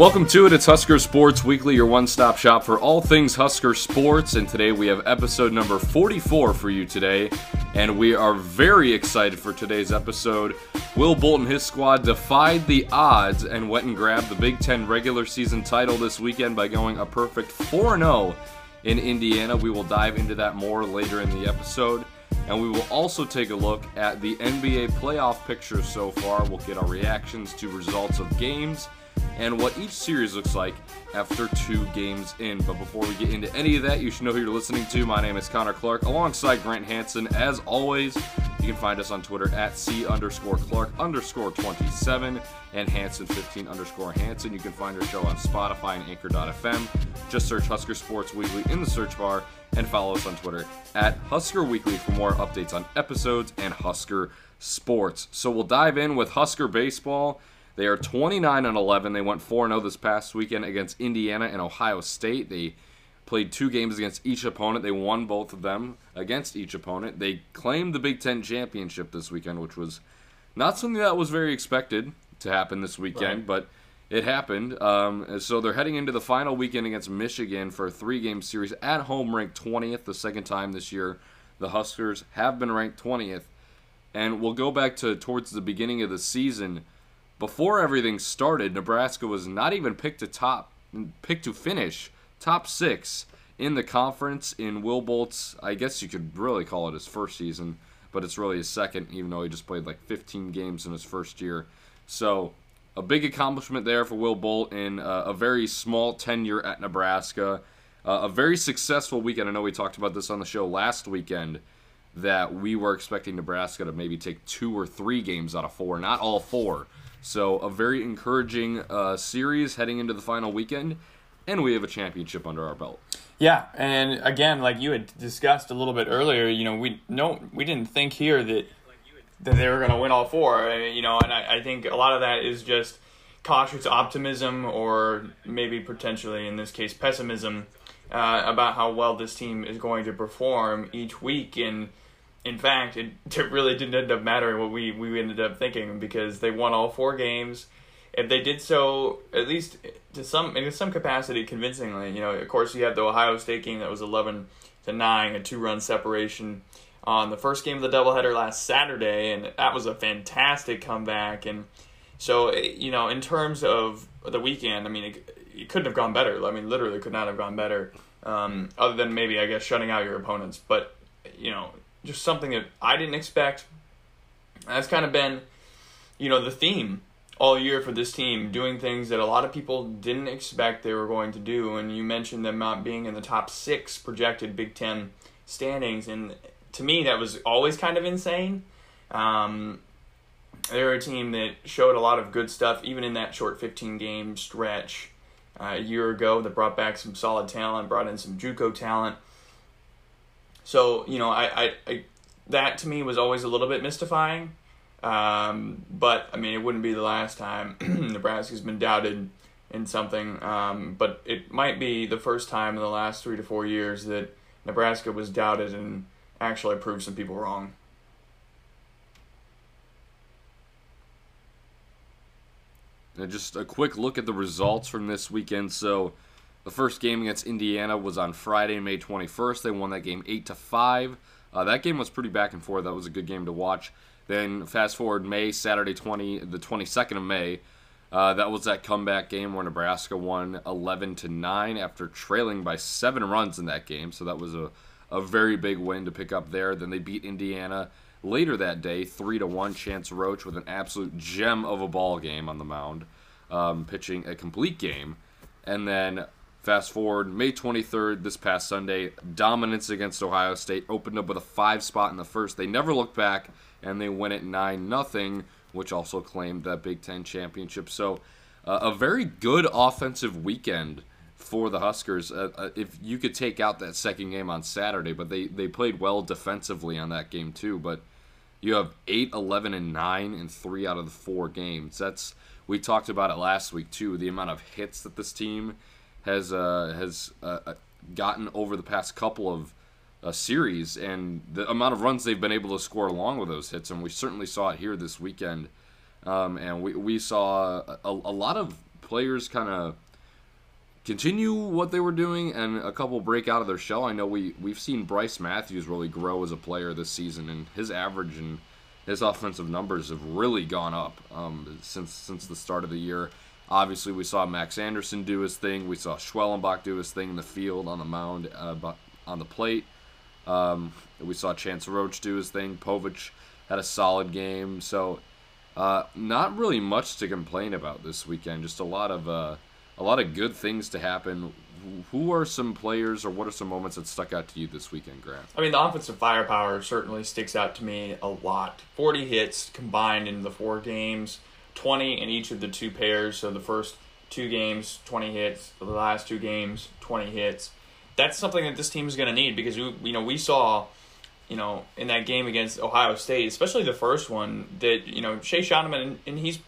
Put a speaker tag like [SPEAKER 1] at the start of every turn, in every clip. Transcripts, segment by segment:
[SPEAKER 1] Welcome to it. It's Husker Sports Weekly, your one stop shop for all things Husker sports. And today we have episode number 44 for you today. And we are very excited for today's episode. Will Bolt and his squad defied the odds and went and grabbed the Big Ten regular season title this weekend by going a perfect 4 0 in Indiana. We will dive into that more later in the episode. And we will also take a look at the NBA playoff picture so far. We'll get our reactions to results of games and what each series looks like after two games in. But before we get into any of that, you should know who you're listening to. My name is Connor Clark, alongside Grant Hanson. As always, you can find us on Twitter at C underscore Clark underscore 27 and Hanson15 underscore Hanson. You can find our show on Spotify and Anchor.fm. Just search Husker Sports Weekly in the search bar and follow us on Twitter at Husker Weekly for more updates on episodes and Husker sports. So we'll dive in with Husker baseball. They are 29 and 11. They went 4 0 this past weekend against Indiana and Ohio State. They played two games against each opponent. They won both of them against each opponent. They claimed the Big Ten championship this weekend, which was not something that was very expected to happen this weekend, right. but it happened. Um, so they're heading into the final weekend against Michigan for a three game series at home, ranked 20th, the second time this year. The Huskers have been ranked 20th. And we'll go back to towards the beginning of the season before everything started, Nebraska was not even picked to top, picked to finish top six in the conference in Will Bolt's. I guess you could really call it his first season, but it's really his second, even though he just played like 15 games in his first year. So a big accomplishment there for Will Bolt in uh, a very small tenure at Nebraska. Uh, a very successful weekend. I know we talked about this on the show last weekend that we were expecting Nebraska to maybe take two or three games out of four, not all four. So a very encouraging uh, series heading into the final weekend, and we have a championship under our belt.
[SPEAKER 2] Yeah, and again, like you had discussed a little bit earlier, you know, we no, we didn't think here that that they were going to win all four. You know, and I, I think a lot of that is just cautious optimism, or maybe potentially in this case pessimism, uh, about how well this team is going to perform each week and in fact, it, it really didn't end up mattering what we, we ended up thinking because they won all four games. If they did so, at least to some in some capacity, convincingly, you know, of course, you had the Ohio State game that was eleven to nine, a two run separation on the first game of the doubleheader last Saturday, and that was a fantastic comeback. And so, eh, you know, in terms of the weekend, I mean, it, it couldn't have gone better. I mean, literally could not have gone better, um, other than maybe I guess shutting out your opponents. But you know, just something that I didn't expect. That's kind of been, you know, the theme all year for this team, doing things that a lot of people didn't expect they were going to do. And you mentioned them not being in the top six projected Big Ten standings, and to me that was always kind of insane. Um, they're a team that showed a lot of good stuff, even in that short 15 game stretch uh, a year ago. That brought back some solid talent, brought in some JUCO talent. So you know, I, I, I that to me was always a little bit mystifying. Um, but I mean, it wouldn't be the last time Nebraska's been doubted in something. Um, but it might be the first time in the last three to four years that Nebraska was doubted and actually proved some people wrong.
[SPEAKER 1] Just a quick look at the results from this weekend. So, the first game against Indiana was on Friday, May 21st. They won that game 8 to 5. Uh, that game was pretty back and forth. That was a good game to watch. Then fast forward May, Saturday 20, the 22nd of May. Uh, that was that comeback game where Nebraska won 11 to 9 after trailing by seven runs in that game. So that was a, a very big win to pick up there. Then they beat Indiana later that day, 3 to 1. Chance Hroch with an absolute gem of a ball game on the mound, um, pitching a complete game. And then Fast forward, May 23rd, this past Sunday, dominance against Ohio State opened up with a five spot in the first. They never looked back, and they win it 9 0, which also claimed that Big Ten championship. So, uh, a very good offensive weekend for the Huskers. Uh, uh, if you could take out that second game on Saturday, but they, they played well defensively on that game, too. But you have 8, 11, and 9 in three out of the four games. That's we talked about it last week, too, the amount of hits that this team has uh, has uh, uh, gotten over the past couple of uh, series and the amount of runs they've been able to score along with those hits, and we certainly saw it here this weekend. Um, and we, we saw a, a, lot of players kind of continue what they were doing and a couple break out of their shell. I know we we've seen Brice Matthews really grow as a player this season, and his average and his offensive numbers have really gone up um, since since the start of the year. Obviously, we saw Max Anderson do his thing. We saw Schwellenbach do his thing in the field, on the mound, uh, on the plate. Um, we saw Chance Hroch do his thing. Povich had a solid game. So, uh, not really much to complain about this weekend. Just a lot of uh, a lot of good things to happen. Who are some players or what are some moments that stuck out to you this weekend, Grant?
[SPEAKER 2] I mean, the offensive firepower certainly sticks out to me a lot. 40 hits combined in the four games, 20 in each of the two pairs. So the first two games, 20 hits. The last two games, 20 hits. That's something that this team is going to need because we, you know, we saw, you know, in that game against Ohio State, especially the first one, that you know Shay Schanaman and, and he's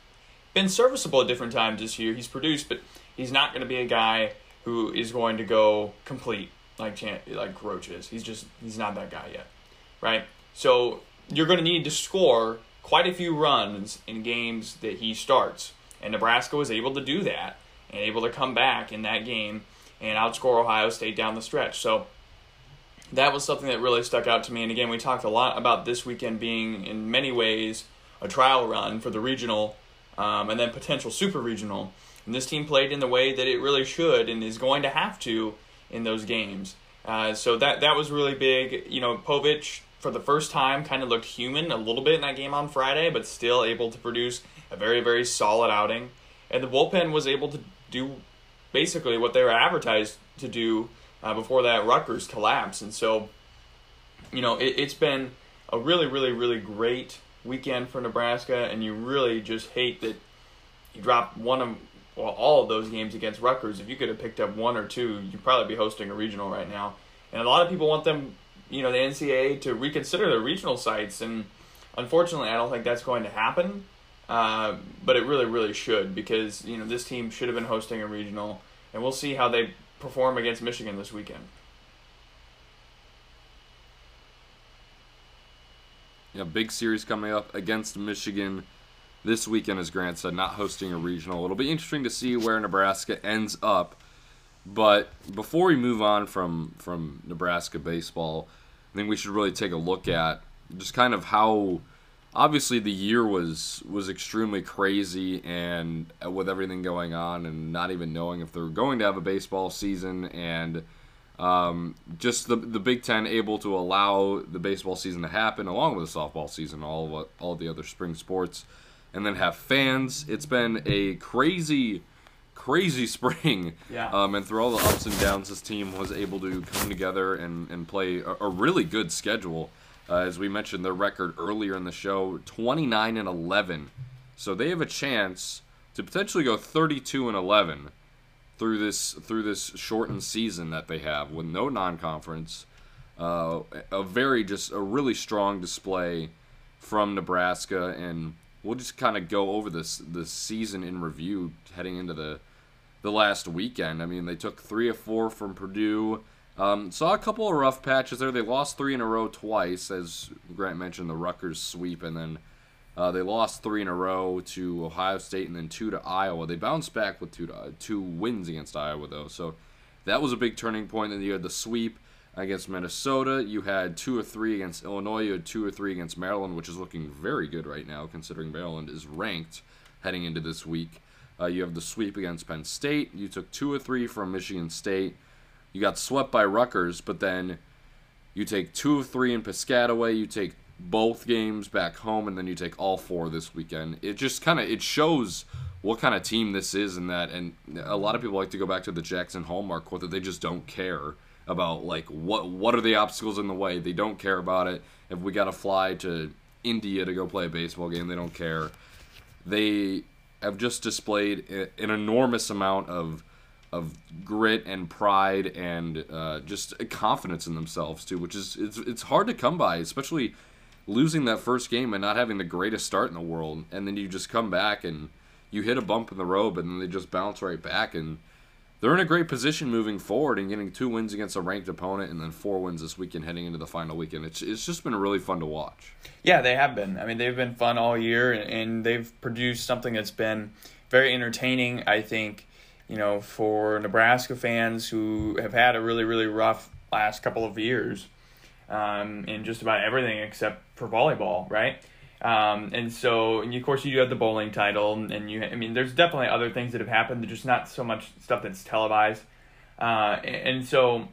[SPEAKER 2] been serviceable at different times this year. He's produced, but he's not going to be a guy who is going to go complete like Chan- like Hroch is. He's just he's not that guy yet, right? So you're going to need to score quite a few runs in games that he starts, and Nebraska was able to do that and able to come back in that game and outscore Ohio State down the stretch. So that was something that really stuck out to me. And again, we talked a lot about this weekend being in many ways a trial run for the regional um, and then potential super regional. And this team played in the way that it really should and is going to have to in those games. Uh, so that that was really big. You know, Povich for the first time kind of looked human a little bit in that game on Friday, but still able to produce a very very solid outing. And the bullpen was able to do basically what they were advertised to do uh, before that Rutgers collapse. And so, you know, it, it's been a really really really great weekend for Nebraska, and you really just hate that you dropped one of well, all of those games against Rutgers, if you could have picked up one or two, you'd probably be hosting a regional right now. And a lot of people want them, you know, the NCAA to reconsider their regional sites, and unfortunately, I don't think that's going to happen. Uh, but it really, really should because you know this team should have been hosting a regional, and we'll see how they perform against Michigan this weekend.
[SPEAKER 1] Yeah, big series coming up against Michigan this weekend, as Grant said, not hosting a regional. It'll be interesting to see where Nebraska ends up. But before we move on from from Nebraska baseball, I think we should really take a look at just kind of how obviously the year was was extremely crazy and with everything going on and not even knowing if they're going to have a baseball season and um, just the the Big Ten able to allow the baseball season to happen along with the softball season, all of, all the other spring sports and then have fans. It's been a crazy, crazy spring.
[SPEAKER 2] Yeah.
[SPEAKER 1] Um, and through all the ups and downs, this team was able to come together and, and play a, a really good schedule. Uh, as we mentioned, their record earlier in the show, 29 and 11. So they have a chance to potentially go 32 and 11 through this through this shortened season that they have with no non-conference. Uh, a very just a really strong display from Nebraska and we'll just kind of go over this the season in review heading into the the last weekend. I mean, they took three or four from Purdue. Um, saw a couple of rough patches there. They lost three in a row twice, as Grant mentioned, the Rutgers sweep, and then uh, they lost three in a row to Ohio State and then two to Iowa. They bounced back with two to, uh, two wins against Iowa though, so that was a big turning point. Then you had the sweep against Minnesota. You had two or three against Illinois. You had two or three against Maryland, which is looking very good right now, considering Maryland is ranked heading into this week. Uh, you have the sweep against Penn State. You took two or three from Michigan State. You got swept by Rutgers, but then you take two of three in Piscataway. You take both games back home, and then you take all four this weekend. It just kind of it shows what kind of team this is, and that. And a lot of people like to go back to the Jaxon Hallmark quote that they just don't care about like what what are the obstacles in the way. They don't care about it. If we got to fly to India to go play a baseball game, they don't care. They have just displayed an enormous amount of of grit and pride and uh, just confidence in themselves too, which is it's it's hard to come by, especially losing that first game and not having the greatest start in the world, and then you just come back and you hit a bump in the road, and then they just bounce right back. And they're in a great position moving forward and getting two wins against a ranked opponent and then four wins this weekend heading into the final weekend. It's, it's just been really fun to watch.
[SPEAKER 2] Yeah, they have been. I mean, they've been fun all year and they've produced something that's been very entertaining. I think, you know, for Nebraska fans who have had a really really rough last couple of years, um, in just about everything except for volleyball, right? Um, and so, and of course, you do have the bowling title, and you, I mean, there's definitely other things that have happened. There's just not so much stuff that's televised. Uh, and so,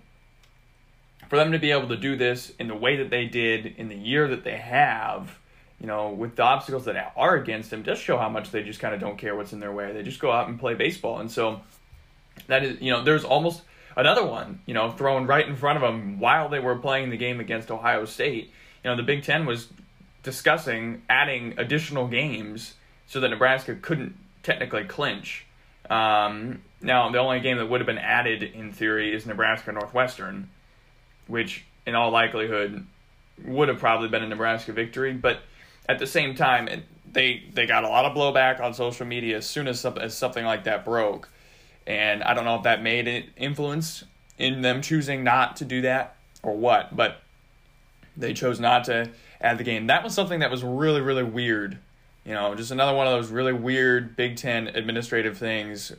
[SPEAKER 2] for them to be able to do this in the way that they did in the year that they have, you know, with the obstacles that are against them, just show how much they just kind of don't care what's in their way. They just go out and play baseball. And so, that is, you know, there's almost another one, you know, thrown right in front of them while they were playing the game against Ohio State. You know, the Big Ten was discussing adding additional games so that Nebraska couldn't technically clinch. Um, now, the only game that would have been added in theory is Nebraska Northwestern, which in all likelihood would have probably been a Nebraska victory. But at the same time, they they got a lot of blowback on social media as soon as something, as something like that broke, and I don't know if that made an influence in them choosing not to do that or what, but they chose not to add the game. That was something that was really, really weird. You know, just another one of those really weird Big Ten administrative things.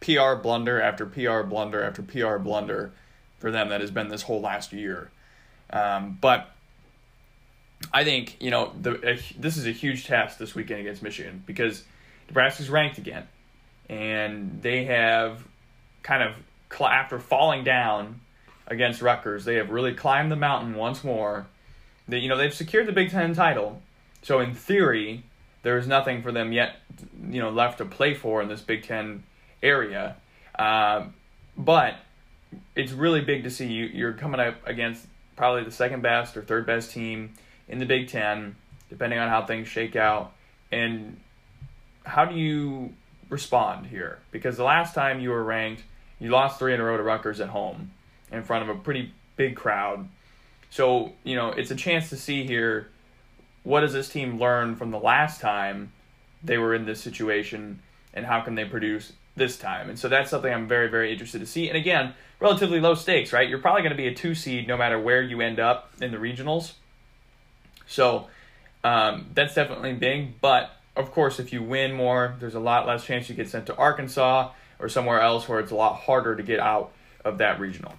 [SPEAKER 2] PR blunder after PR blunder after PR blunder for them that has been this whole last year. Um, but I think you know the this is a huge test this weekend against Michigan because Nebraska's ranked again, and they have kind of after falling down against Rutgers, they have really climbed the mountain once more they, you know, they've secured the Big Ten title, so in theory, there is nothing for them yet, you know, left to play for in this Big Ten area. Uh, but it's really big to see you. You're coming up against probably the second best or third best team in the Big Ten, depending on how things shake out. And how do you respond here? Because the last time you were ranked, you lost three in a row to Rutgers at home in front of a pretty big crowd. So, you know, it's a chance to see here what does this team learn from the last time they were in this situation and how can they produce this time. And so that's something I'm very, very interested to see. And again, relatively low stakes, right? You're probably going to be a two seed no matter where you end up in the regionals. So um, that's definitely big. But of course, if you win more, there's a lot less chance you get sent to Arkansas or somewhere else where it's a lot harder to get out of that regional.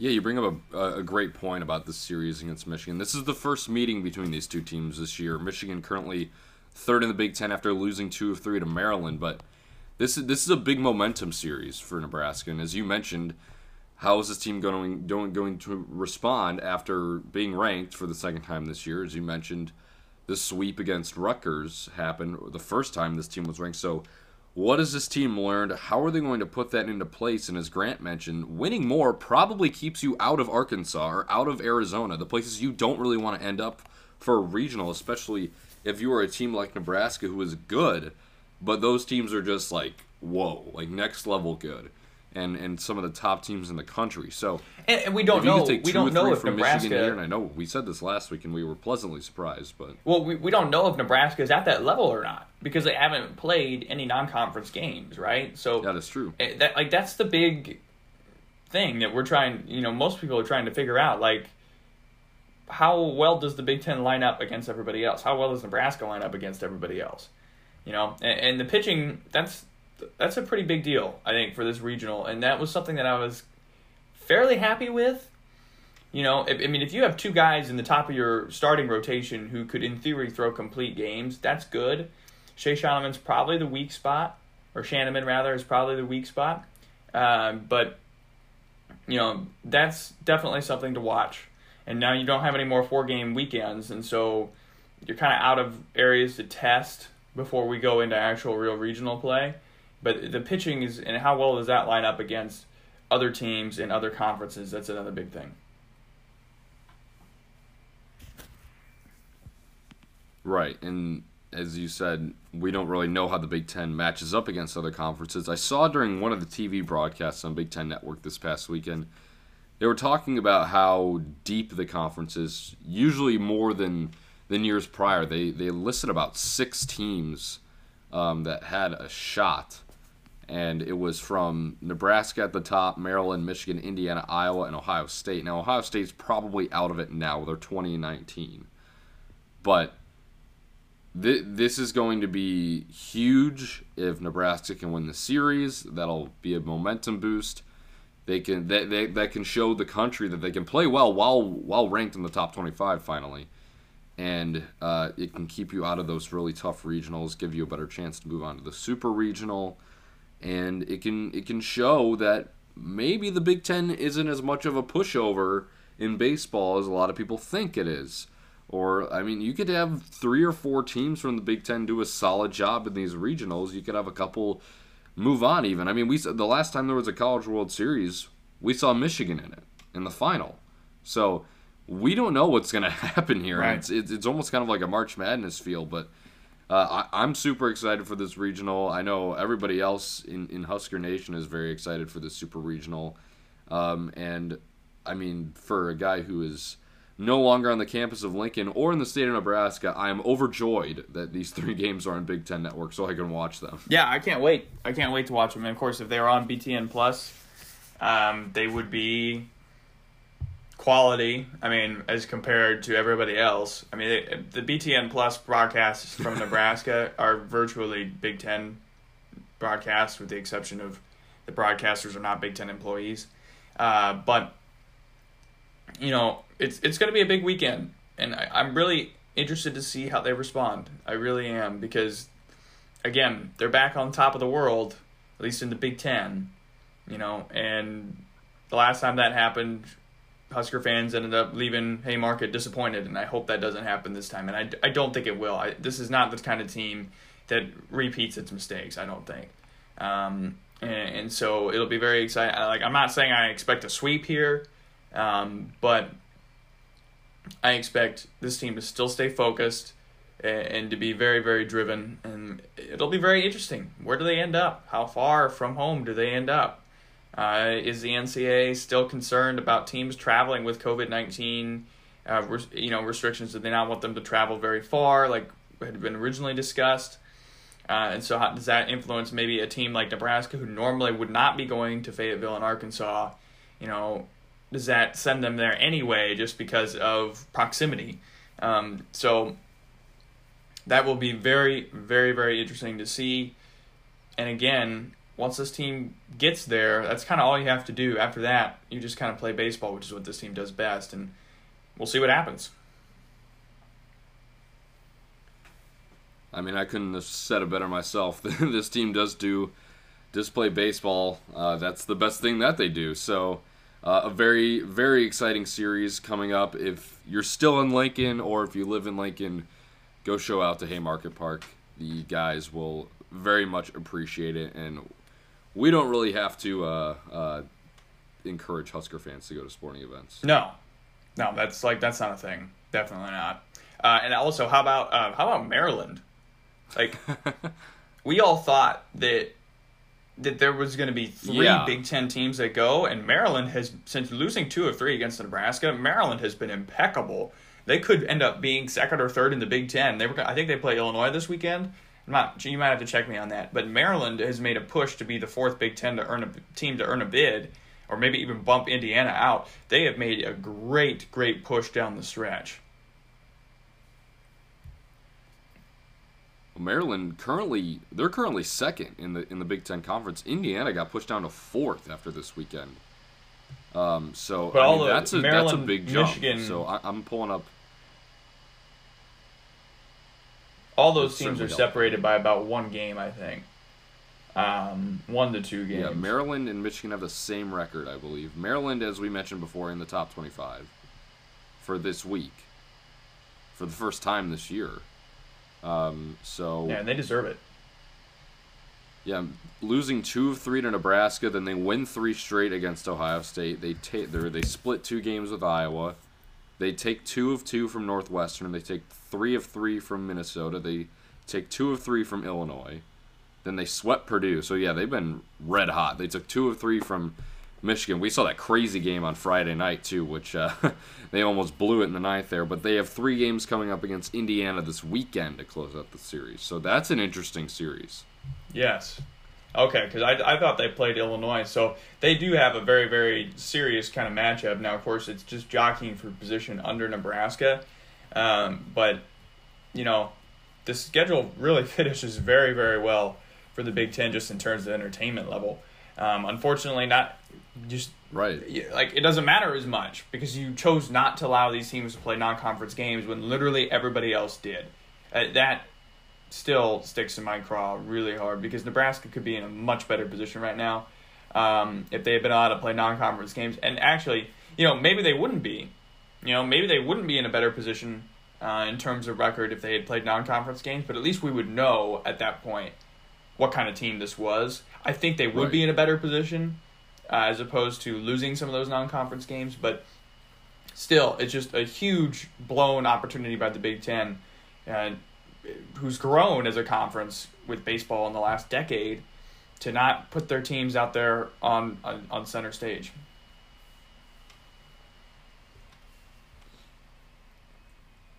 [SPEAKER 1] Yeah, you bring up a, a great point about this series against Michigan. This is the first meeting between these two teams this year. Michigan currently third in the Big Ten after losing two of three to Maryland, but this is this is a big momentum series for Nebraska. And as you mentioned, how is this team going going going to respond after being ranked for the second time this year? As you mentioned, the sweep against Rutgers happened the first time this team was ranked. So what has this team learned? How are they going to put that into place? And as Grant mentioned, winning more probably keeps you out of Arkansas or out of Arizona, the places you don't really want to end up for a regional, especially if you are a team like Nebraska who is good, but those teams are just like, whoa, like next level good and and some of the top teams in the country. So
[SPEAKER 2] and, and we don't know we don't know if Nebraska.
[SPEAKER 1] Here, and I know we said this last week, and we were pleasantly surprised. But
[SPEAKER 2] well, we, we don't know if Nebraska is at that level or not because they haven't played any non-conference games, right? So
[SPEAKER 1] that is true.
[SPEAKER 2] Eh, that like that's the big thing that we're trying. You know, most people are trying to figure out like. How well does the Big Ten line up against everybody else? How well does Nebraska line up against everybody else? You know, and, and the pitching that's a pretty big deal, I think, for this regional, and that was something that I was fairly happy with. You know, I mean, if you have two guys in the top of your starting rotation who could, in theory, throw complete games, that's good. Shay Schottenham's probably the weak spot, or Schanaman rather is probably the weak spot. Um, but you know, that's definitely something to watch. And now you don't have any more four game weekends, and so you're kind of out of areas to test before we go into actual real regional play. But the pitching is, and how well does that line up against other teams in other conferences? That's another big thing.
[SPEAKER 1] Right, and as you said, we don't really know how the Big Ten matches up against other conferences. I saw during one of the TV broadcasts on Big Ten Network this past weekend, they were talking about how deep the conference is, usually more than than years prior. They they listed about six teams um, that had a shot and it was from Nebraska at the top, Maryland, Michigan, Indiana, Iowa, and Ohio State. Now, Ohio State's probably out of it now. They're 2019. But th- this is going to be huge if Nebraska can win the series. That'll be a momentum boost. They can that they, that can show the country that they can play well while while ranked in the top 25 finally. And uh, it can keep you out of those really tough regionals, give you a better chance to move on to the super regional, and it can it can show that maybe the Big Ten isn't as much of a pushover in baseball as a lot of people think it is. Or, I mean, you could have three or four teams from the Big Ten do a solid job in these regionals. You could have a couple move on, even. I mean, we the last time there was a College World Series, we saw Michigan in it in the final. So we don't know what's going to happen here.
[SPEAKER 2] Right.
[SPEAKER 1] It's, it's, it's almost kind of like a March Madness feel, but uh, I, I'm super excited for this regional. I know everybody else in, in Husker Nation is very excited for this super regional. Um, and I mean, for a guy who is no longer on the campus of Lincoln or in the state of Nebraska, I am overjoyed that these three games are on Big Ten Network so I can watch them.
[SPEAKER 2] Yeah, I can't wait. I can't wait to watch them. And of course, if they were on BTN Plus, um, they would be quality. I mean, as compared to everybody else. I mean, they, the BTN Plus broadcasts from Nebraska are virtually Big Ten broadcasts, with the exception of the broadcasters are not Big Ten employees. Uh, but you know, it's it's going to be a big weekend, and I, I'm really interested to see how they respond. I really am because, again, they're back on top of the world, at least in the Big Ten, you know. And the last time that happened, Husker fans ended up leaving Haymarket disappointed, and I hope that doesn't happen this time. And I, I don't think it will. I, this is not the kind of team that repeats its mistakes. I don't think. Um, and, and so it'll be very exciting. Like I'm not saying I expect a sweep here. Um, but I expect this team to still stay focused and, and to be very, very driven. And it'll be very interesting. Where do they end up? How far from home do they end up? Uh, is the NCAA still concerned about teams traveling with COVID nineteen? Uh, res- you know, restrictions. Do they not want them to travel very far, like had been originally discussed? Uh, and so, how does that influence maybe a team like Nebraska, who normally would not be going to Fayetteville and Arkansas? You know, does that send them there anyway just because of proximity? Um, so that will be very, very, very interesting to see. And again, once this team gets there, that's kind of all you have to do. After that, you just kind of play baseball, which is what this team does best. And we'll see what happens.
[SPEAKER 1] I mean, I couldn't have said it better myself. this team does do display baseball. Uh, that's the best thing that they do. So uh, a very, very exciting series coming up. If you're still in Lincoln or if you live in Lincoln, go show out to Haymarket Park. The guys will very much appreciate it, and we don't really have to uh, uh, encourage Husker fans to go to sporting events.
[SPEAKER 2] No, no, that's like that's not a thing. Definitely not. Uh, and also, how about uh, how about Maryland? Like, we all thought that that there was going to be three
[SPEAKER 1] Yeah.
[SPEAKER 2] Big Ten teams that go, and Maryland has since losing two of three against Nebraska. Maryland has been impeccable. They could end up being second or third in the Big Ten. They were, I think they play Illinois this weekend. I'm not. You might have to check me on that. But Maryland has made a push to be the fourth Big Ten to earn a team to earn a bid, or maybe even bump Indiana out. They have made a great, great push down the stretch.
[SPEAKER 1] Maryland currently they're currently second in the in the Big Ten conference. Indiana got pushed down to fourth after this weekend. Um, so I mean, that's a
[SPEAKER 2] Maryland,
[SPEAKER 1] that's a big jump.
[SPEAKER 2] Michigan-
[SPEAKER 1] So I, I'm pulling up.
[SPEAKER 2] All those teams are
[SPEAKER 1] helped.
[SPEAKER 2] separated by about one game, I think. Um, one to two games.
[SPEAKER 1] Yeah, Maryland and Michigan have the same record, I believe. Maryland, as we mentioned before, in the top 25 for this week, for the first time this year. Um, so
[SPEAKER 2] Yeah, and they deserve it.
[SPEAKER 1] Yeah, losing two of three to Nebraska, then they win three straight against Ohio State. They take they they split two games with Iowa. They take two of two from Northwestern. They take three of three from Minnesota. They take two of three from Illinois. Then they swept Purdue. So yeah, they've been red hot. They took two of three from Michigan. We saw that crazy game on Friday night too, which uh, they almost blew it in the ninth there. But they have three games coming up against Indiana this weekend to close out the series. So that's an interesting series.
[SPEAKER 2] Yes. Okay, because I, I thought they played Illinois, so they do have a very, very serious kind of matchup. Now, of course, it's just jockeying for position under Nebraska. Um, but, you know, the schedule really finishes very very well for the Big Ten just in terms of entertainment level. Um, unfortunately, not just
[SPEAKER 1] right.
[SPEAKER 2] Like it doesn't matter as much because you chose not to allow these teams to play non-conference games when literally everybody else did. Uh, that still sticks in my craw really hard because Nebraska could be in a much better position right now um, if they had been allowed to play non-conference games. And actually, you know, maybe they wouldn't be. You know, maybe they wouldn't be in a better position uh, in terms of record if they had played non-conference games. But at least we would know at that point what kind of team this was. I think they would right. be in a better position uh, as opposed to losing some of those non-conference games. But still, it's just a huge blown opportunity by the Big Ten, uh, who's grown as a conference with baseball in the last decade, to not put their teams out there on on, on center stage.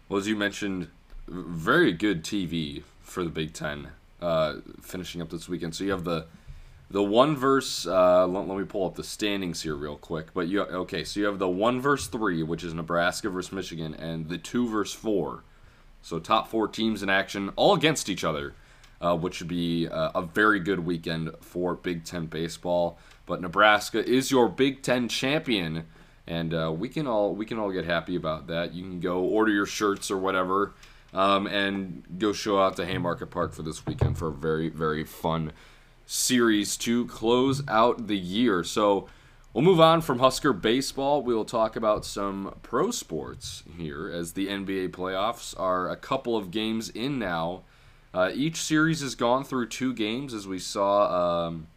[SPEAKER 1] Well, as you mentioned, very good TV for the Big Ten uh, finishing up this weekend. So you have the the one verse. Uh, let, let, me pull up the standings here real quick. But you okay? So you have the one verse three, which is Nebraska versus Michigan, and the two verse four. So top four teams in action, all against each other, uh, which should be uh, a very good weekend for Big Ten baseball. But Nebraska is your Big Ten champion and uh, we can all we can all get happy about that. You can go order your shirts or whatever, um, and go show out to Haymarket Park for this weekend for a very very fun series to close out the year. So we'll move on from Husker baseball. We will talk about some pro sports here as the NBA playoffs are a couple of games in now. Uh, each series has gone through two games, as we saw um,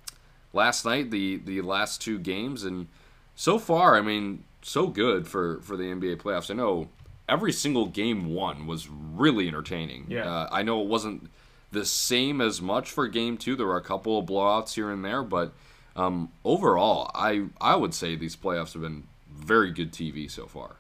[SPEAKER 1] last night. The the last two games and so far, I mean, so good for for the NBA playoffs. I know every single game one was really entertaining.
[SPEAKER 2] Yeah.
[SPEAKER 1] Uh, I know it wasn't the same as much for game two. There were a couple of blowouts here and there, but um, overall, I I would say these playoffs have been very good TV so far.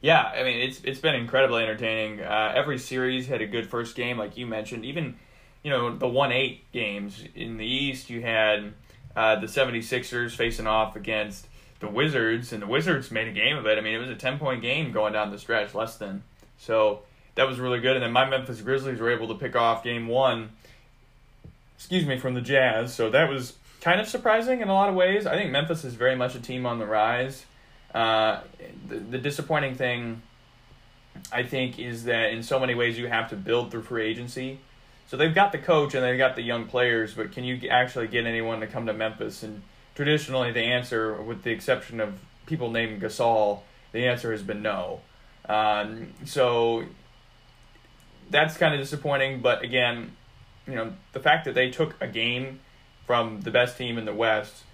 [SPEAKER 2] Yeah, I mean it's it's been incredibly entertaining. Uh, every series had a good first game, like you mentioned. Even you know the one eight games in the East, you had uh, the 76ers facing off against the Wizards, and the Wizards made a game of it. I mean, it was a 10 point game going down the stretch, less than. So that was really good. And then my Memphis Grizzlies were able to pick off game one, excuse me, from the Jazz. So that was kind of surprising in a lot of ways. I think Memphis is very much a team on the rise. Uh, the, the disappointing thing, I think, is that in so many ways you have to build through free agency. So they've got the coach and they've got the young players, but can you actually get anyone to come to Memphis and traditionally the answer, with the exception of people named Gasol, the answer has been no. Um, so that's kind of disappointing. But again, you know, the fact that they took a game from the best team in the West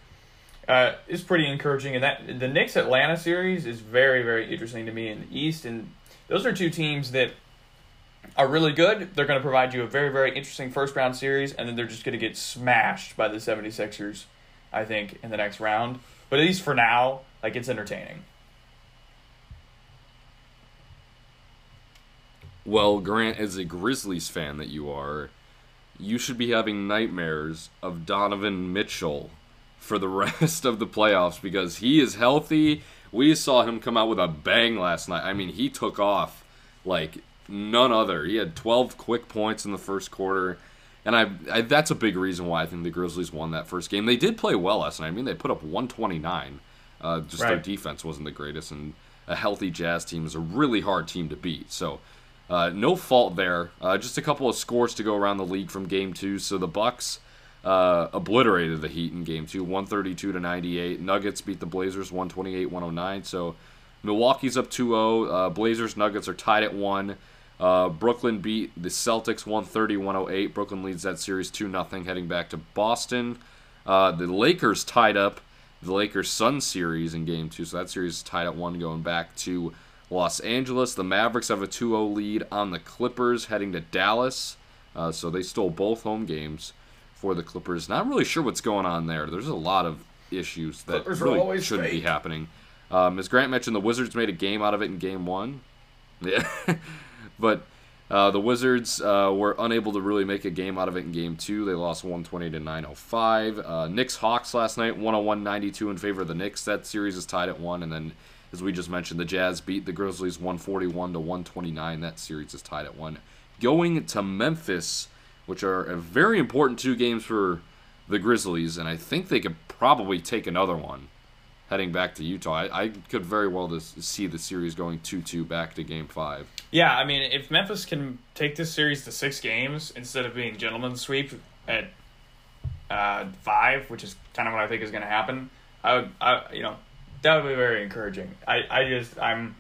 [SPEAKER 2] uh, is pretty encouraging. And that the Knicks Atlanta series is very, very interesting to me in the East. And those are two teams that are really good. They're going to provide you a very, very interesting first round series, and then they're just going to get smashed by the 76ers I think, in the next round. But at least for now, like it's entertaining.
[SPEAKER 1] Well, Grant, as a Grizzlies fan that you are, you should be having nightmares of Donovan Mitchell for the rest of the playoffs because he is healthy. We saw him come out with a bang last night. I mean, he took off like none other. He had 12 quick points in the first quarter. And I, I, that's a big reason why I think the Grizzlies won that first game. They did play well last night. I mean, they put up 129. Uh, just right. their defense wasn't the greatest, and a healthy Jazz team is a really hard team to beat. So, uh, no fault there. Uh, just a couple of scores to go around the league from Game Two. So the Bucks uh, obliterated the Heat in Game Two, 132 to 98. Nuggets beat the Blazers 128-109. So Milwaukee's up 2-0. Uh, Blazers Nuggets are tied at one. Uh, Brooklyn beat the Celtics 130 108. Brooklyn leads that series 2 0, heading back to Boston. Uh, the Lakers tied up the Lakers Sun series in game two, so that series is tied at 1 going back to Los Angeles. The Mavericks have a 2 0 lead on the Clippers heading to Dallas, uh, so they stole both home games for the Clippers. Not really sure what's going on there. There's a lot of issues that
[SPEAKER 2] Clippers
[SPEAKER 1] really shouldn't
[SPEAKER 2] fake.
[SPEAKER 1] be happening. Um, as Grant mentioned, the Wizards made a game out of it in game one. Yeah. But uh, the Wizards uh, were unable to really make a game out of it in game two. They lost 120 to 905. Uh, Knicks Hawks last night, 101 92 in favor of the Knicks. That series is tied at one. And then, as we just mentioned, the Jazz beat the Grizzlies 141 to 129. That series is tied at one going to Memphis, which are a very important two games for the Grizzlies, and I think they could probably take another one heading back to Utah. I, I could very well just see the series going 2 2 back to game five.
[SPEAKER 2] Yeah, I mean, if Memphis can take this series to six games instead of being gentleman's sweep at uh, five, which is kind of what I think is going to happen, I would, I, you know, that would be very encouraging. I, I just, I'm,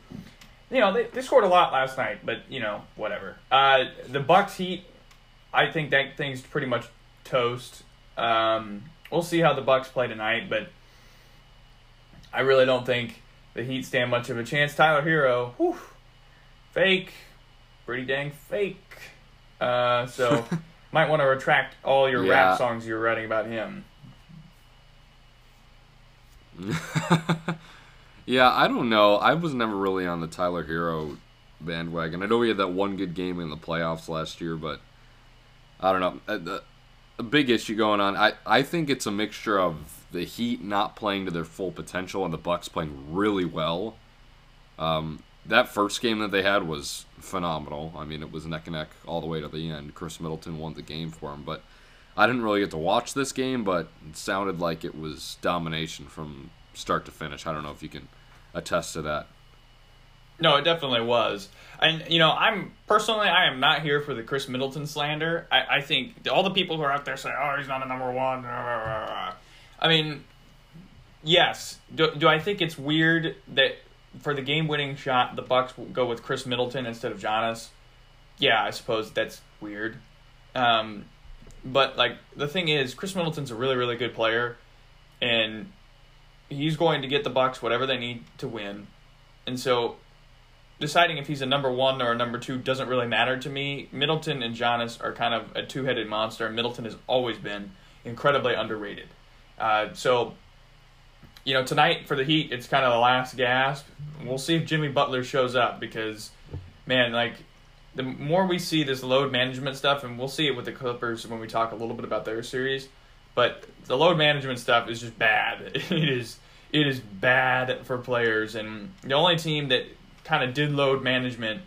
[SPEAKER 2] you know, they, they scored a lot last night, but, you know, whatever. Uh, the Bucks Heat, I think that thing's pretty much toast. Um, we'll see how the Bucks play tonight, but I really don't think the Heat stand much of a chance. Tyler Herro, whew, fake, pretty dang fake. Uh, so might want to retract all your
[SPEAKER 1] Yeah.
[SPEAKER 2] rap songs you were writing about him.
[SPEAKER 1] yeah, I don't know. I was never really on the Tyler Herro bandwagon. I know he had that one good game in the playoffs last year, but I don't know. A, The, the big issue going on, I, I think it's a mixture of the Heat not playing to their full potential and the Bucks playing really well. Um, that first game that they had was phenomenal. I mean, it was neck and neck all the way to the end. Khris Middleton won the game for him, but I didn't really get to watch this game, but it sounded like it was domination from start to finish. I don't know if you can attest to that.
[SPEAKER 2] No, it definitely was. And you know, I'm personally, I am not here for the Khris Middleton slander. I, I think all the people who are out there saying, "Oh, he's not a number one." I mean, yes. Do, do I think it's weird that for the game-winning shot, the Bucks go with Khris Middleton instead of Giannis? Yeah, I suppose that's weird. Um, but like the thing is, Khris Middleton's a really, really good player, and he's going to get the Bucks whatever they need to win. And so deciding if he's a number one or a number two doesn't really matter to me. Middleton and Giannis are kind of a two headed monster. Middleton has always been incredibly underrated. Uh, so, you know, tonight for the Heat, it's kind of the last gasp. We'll see if Jimmy Butler shows up because, man, like, the more we see this load management stuff, and we'll see it with the Clippers when we talk a little bit about their series, but the load management stuff is just bad. It is it is bad for players, and the only team that kind of did load management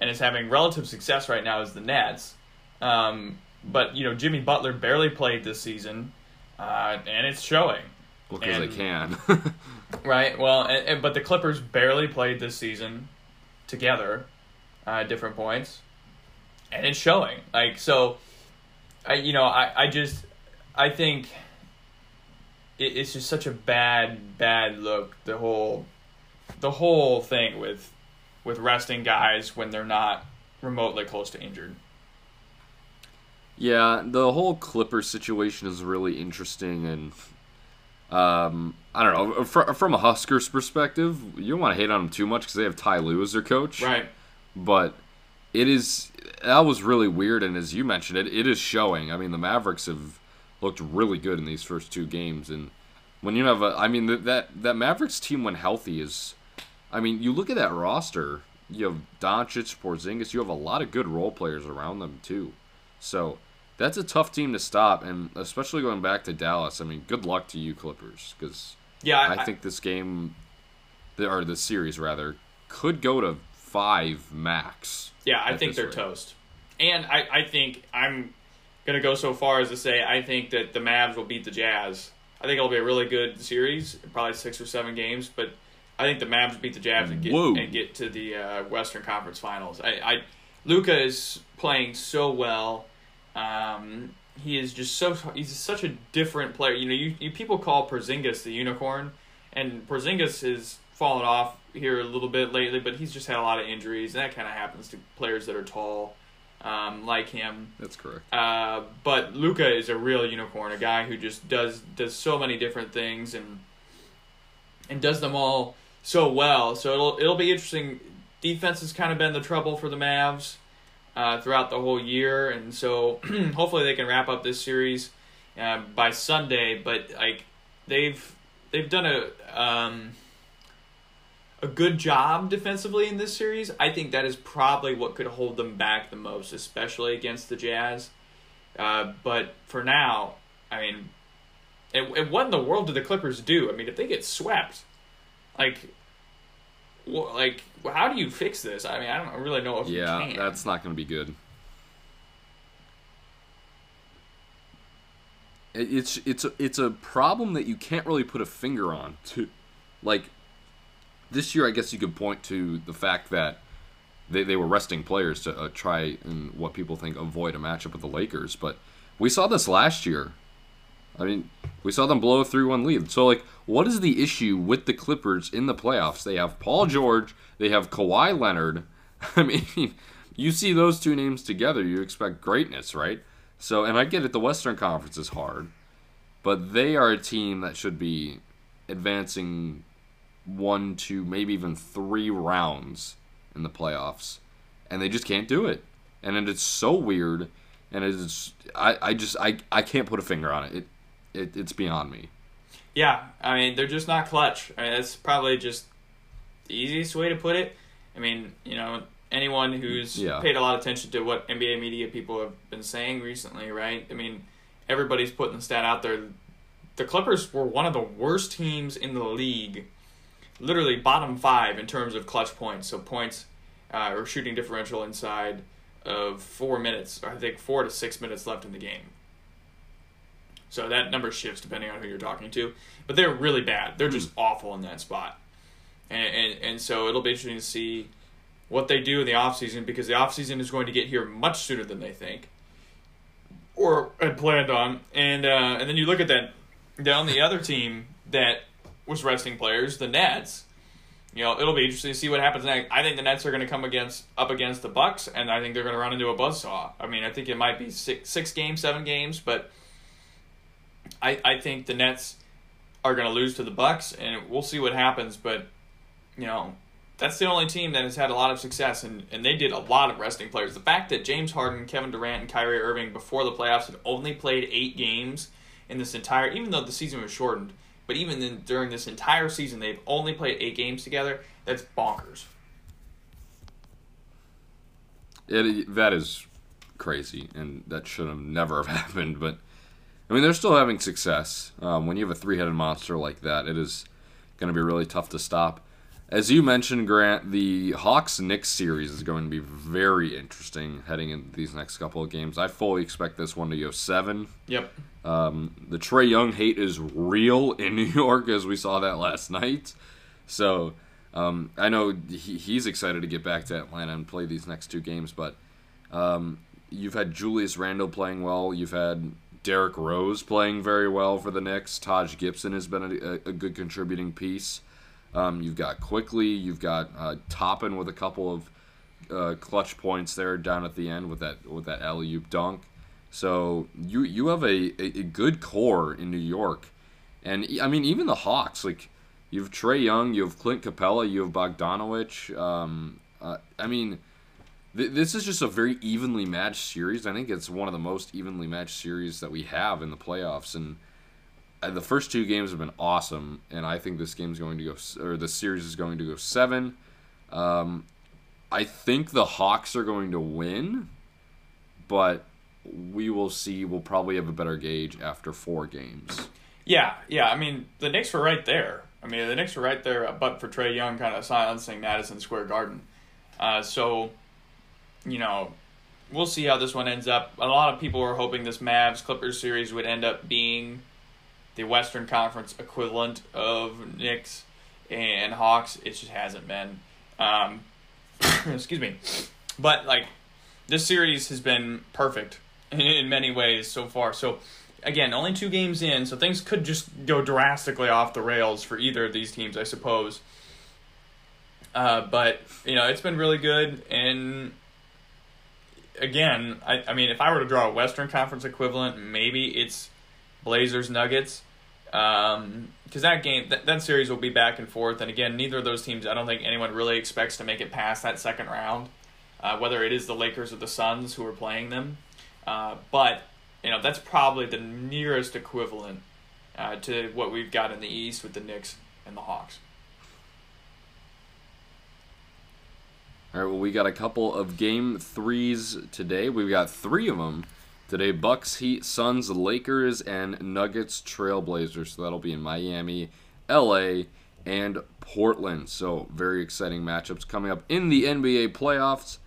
[SPEAKER 2] and is having relative success right now is the Nets. Um, but you know, Jimmy Butler barely played this season, uh, and it's showing.
[SPEAKER 1] Well, because they can.
[SPEAKER 2] Right. Well, and, and- but the Clippers barely played this season together uh, different points, and it's showing. Like so, I you know I I just I think it, it's just such a bad bad look the whole the whole thing with with resting guys when they're not remotely close to injured.
[SPEAKER 1] Yeah, the whole Clipper situation is really interesting, and um, I don't know. From, from a Huskers perspective, you don't want to hate on them too much because they have Ty Lue as their coach,
[SPEAKER 2] Right.
[SPEAKER 1] But it is that was really weird, and as you mentioned, it it is showing. I mean, the Mavericks have looked really good in these first two games, and when you have a, I mean, that that, that Mavericks team when healthy is, I mean, you look at that roster. You have Doncic, Porzingis. You have a lot of good role players around them too. So that's a tough team to stop, and especially going back to Dallas. I mean, good luck to you, Clippers, because
[SPEAKER 2] Yeah.
[SPEAKER 1] I think this game, or the series rather, could go to five max.
[SPEAKER 2] Yeah, I think they're
[SPEAKER 1] rate.
[SPEAKER 2] toast. And I, I think I'm gonna go so far as to say I think that the Mavs will beat the Jazz. I think it'll be a really good series, probably six or seven games, but I think the Mavs beat the Jazz and get
[SPEAKER 1] Whoa.
[SPEAKER 2] and get to the uh, Western Conference Finals. I, I Luka is playing so well. Um, he is just so he's such a different player. You know, you, you people call Porzingis the unicorn, and Porzingis has fallen off here a little bit lately, but he's just had a lot of injuries, and that kind of happens to players that are tall, um, like him.
[SPEAKER 1] That's correct.
[SPEAKER 2] Uh, but Luka is a real unicorn, a guy who just does does so many different things and and does them all so well. So it'll it'll be interesting. Defense has kind of been the trouble for the Mavs uh, throughout the whole year, and so hopefully they can wrap up this series uh, by Sunday. But like they've they've done a um, a good job defensively in this series, I think that is probably what could hold them back the most, especially against the Jazz. Uh, but for now, I mean, it. what in the world do the Clippers do? I mean, if they get swept, like, wh- like how do you fix this? I mean, I don't really know if
[SPEAKER 1] yeah, that's not going to be good. It's it's a, it's a problem that you can't really put a finger on. To, like, this year, I guess you could point to the fact that they, they were resting players to uh, try and what people think avoid a matchup with the Lakers. But we saw this last year. I mean, we saw them blow a 3 1 lead. So, like, what is the issue with the Clippers in the playoffs? They have Paul George, they have Kawhi Leonard. I mean, you see those two names together, you expect greatness, right? So, and I get it, the Western Conference is hard, but they are a team that should be advancing one, two, maybe even three rounds in the playoffs, and they just can't do it. And it's so weird, and it's I, I just I, I can't put a finger on it. It, it it's beyond me.
[SPEAKER 2] Yeah, I mean they're just not clutch. I mean, that's probably just the easiest way to put it. I mean, you know, anyone who's
[SPEAKER 1] Yeah.
[SPEAKER 2] paid a lot of attention to what NBA media people have been saying recently, right? I mean, everybody's putting the stat out there. The Clippers were one of the worst teams in the league, literally bottom five in terms of clutch points. So points uh, or shooting differential inside of four minutes, or I think four to six minutes left in the game. So that number shifts depending on who you're talking to, but they're really bad. They're just awful in that spot, and and, and so it'll be interesting to see what they do in the offseason because the offseason is going to get here much sooner than they think or had planned on. And uh, and then you look at that down the other team that was resting players, the Nets. You know, it'll be interesting to see what happens next. I think the Nets are going to come against up against the Bucks, and I think they're going to run into a buzzsaw. I mean, I think it might be six six games, seven games, but I I think the Nets are going to lose to the Bucks, and we'll see what happens. But you know, that's the only team that has had a lot of success, and, and they did a lot of resting players. The fact that James Harden, Kevin Durant, and Kyrie Irving before the playoffs had only played eight games in this entire, even though the season was shortened, but even then during this entire season they've only played eight games together. That's bonkers.
[SPEAKER 1] It that is crazy, and that should have never have happened. But I mean, they're still having success. Um, when you have a three-headed monster like that, it is going to be really tough to stop. As you mentioned, Grant, the Hawks Knicks series is going to be very interesting heading into these next couple of games. I fully expect this one to go seven.
[SPEAKER 2] Yep.
[SPEAKER 1] Um, the Trae Young hate is real in New York, as we saw that last night. So um, I know he, he's excited to get back to Atlanta and play these next two games. But um, you've had Julius Randle playing well. You've had Derrick Rose playing very well for the Knicks. Taj Gibson has been a, a good contributing piece. Um, you've got quickly. You've got uh, Toppin with a couple of uh, clutch points there down at the end with that with that alley oop dunk. So you you have a, a, good core in New York, and I mean even the Hawks like you have Trae Young, you have Clint Capela, you have Bogdanovich. Um, uh, I mean, th- this is just a very evenly matched series. I think it's one of the most evenly matched series that we have in the playoffs, and the first two games have been awesome. And I think this game's going to go or the series is going to go seven. Um, I think the Hawks are going to win, but we will see. We'll probably have a better gauge after four games.
[SPEAKER 2] Yeah, yeah. I mean, the Knicks were right there. I mean, the Knicks were right there, uh, but for Trae Young kind of silencing Madison Square Garden. Uh, so, you know, we'll see how this one ends up. A lot of people were hoping this Mavs Clippers series would end up being the Western Conference equivalent of Knicks and Hawks. It just hasn't been. Um, excuse me. But, like, this series has been perfect in, many ways so far. So, again, only two games in, so things could just go drastically off the rails for either of these teams, I suppose. Uh, but you know, it's been really good, and again, I, I mean, if I were to draw a Western Conference equivalent, maybe it's Blazers Nuggets, um, because that game, that, that series will be back and forth, and again, neither of those teams, I don't think anyone really expects to make it past that second round, uh, whether it is the Lakers or the Suns who are playing them, uh, but you know, that's probably the nearest equivalent uh, to what we've got in the East with the Knicks and the Hawks.
[SPEAKER 1] All right, well, we got a couple of game threes today. We've got three of them today: Bucks, Heat, Suns, Lakers, and Nuggets, Trailblazers. So that'll be in Miami, L.A., and Portland. So very exciting matchups coming up in the NBA playoffs.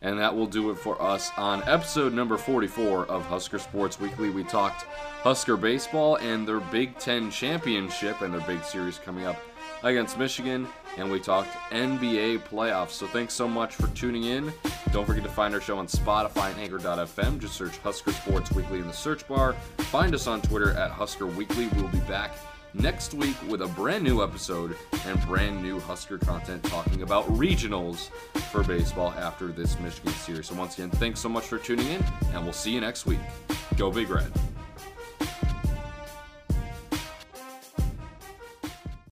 [SPEAKER 1] And that will do it for us on episode number 44 of Husker Sports Weekly. We talked Husker baseball and their Big Ten championship and their big series coming up against Michigan. And we talked NBA playoffs. So thanks so much for tuning in. Don't forget to find our show on Spotify and Anchor.fm. Just search Husker Sports Weekly in the search bar. Find us on Twitter at Husker Weekly. We'll be back next week with a brand new episode and brand new Husker content talking about regionals for baseball after this Michigan series. So, once again, thanks so much for tuning in, and we'll see you next week. Go Big Red.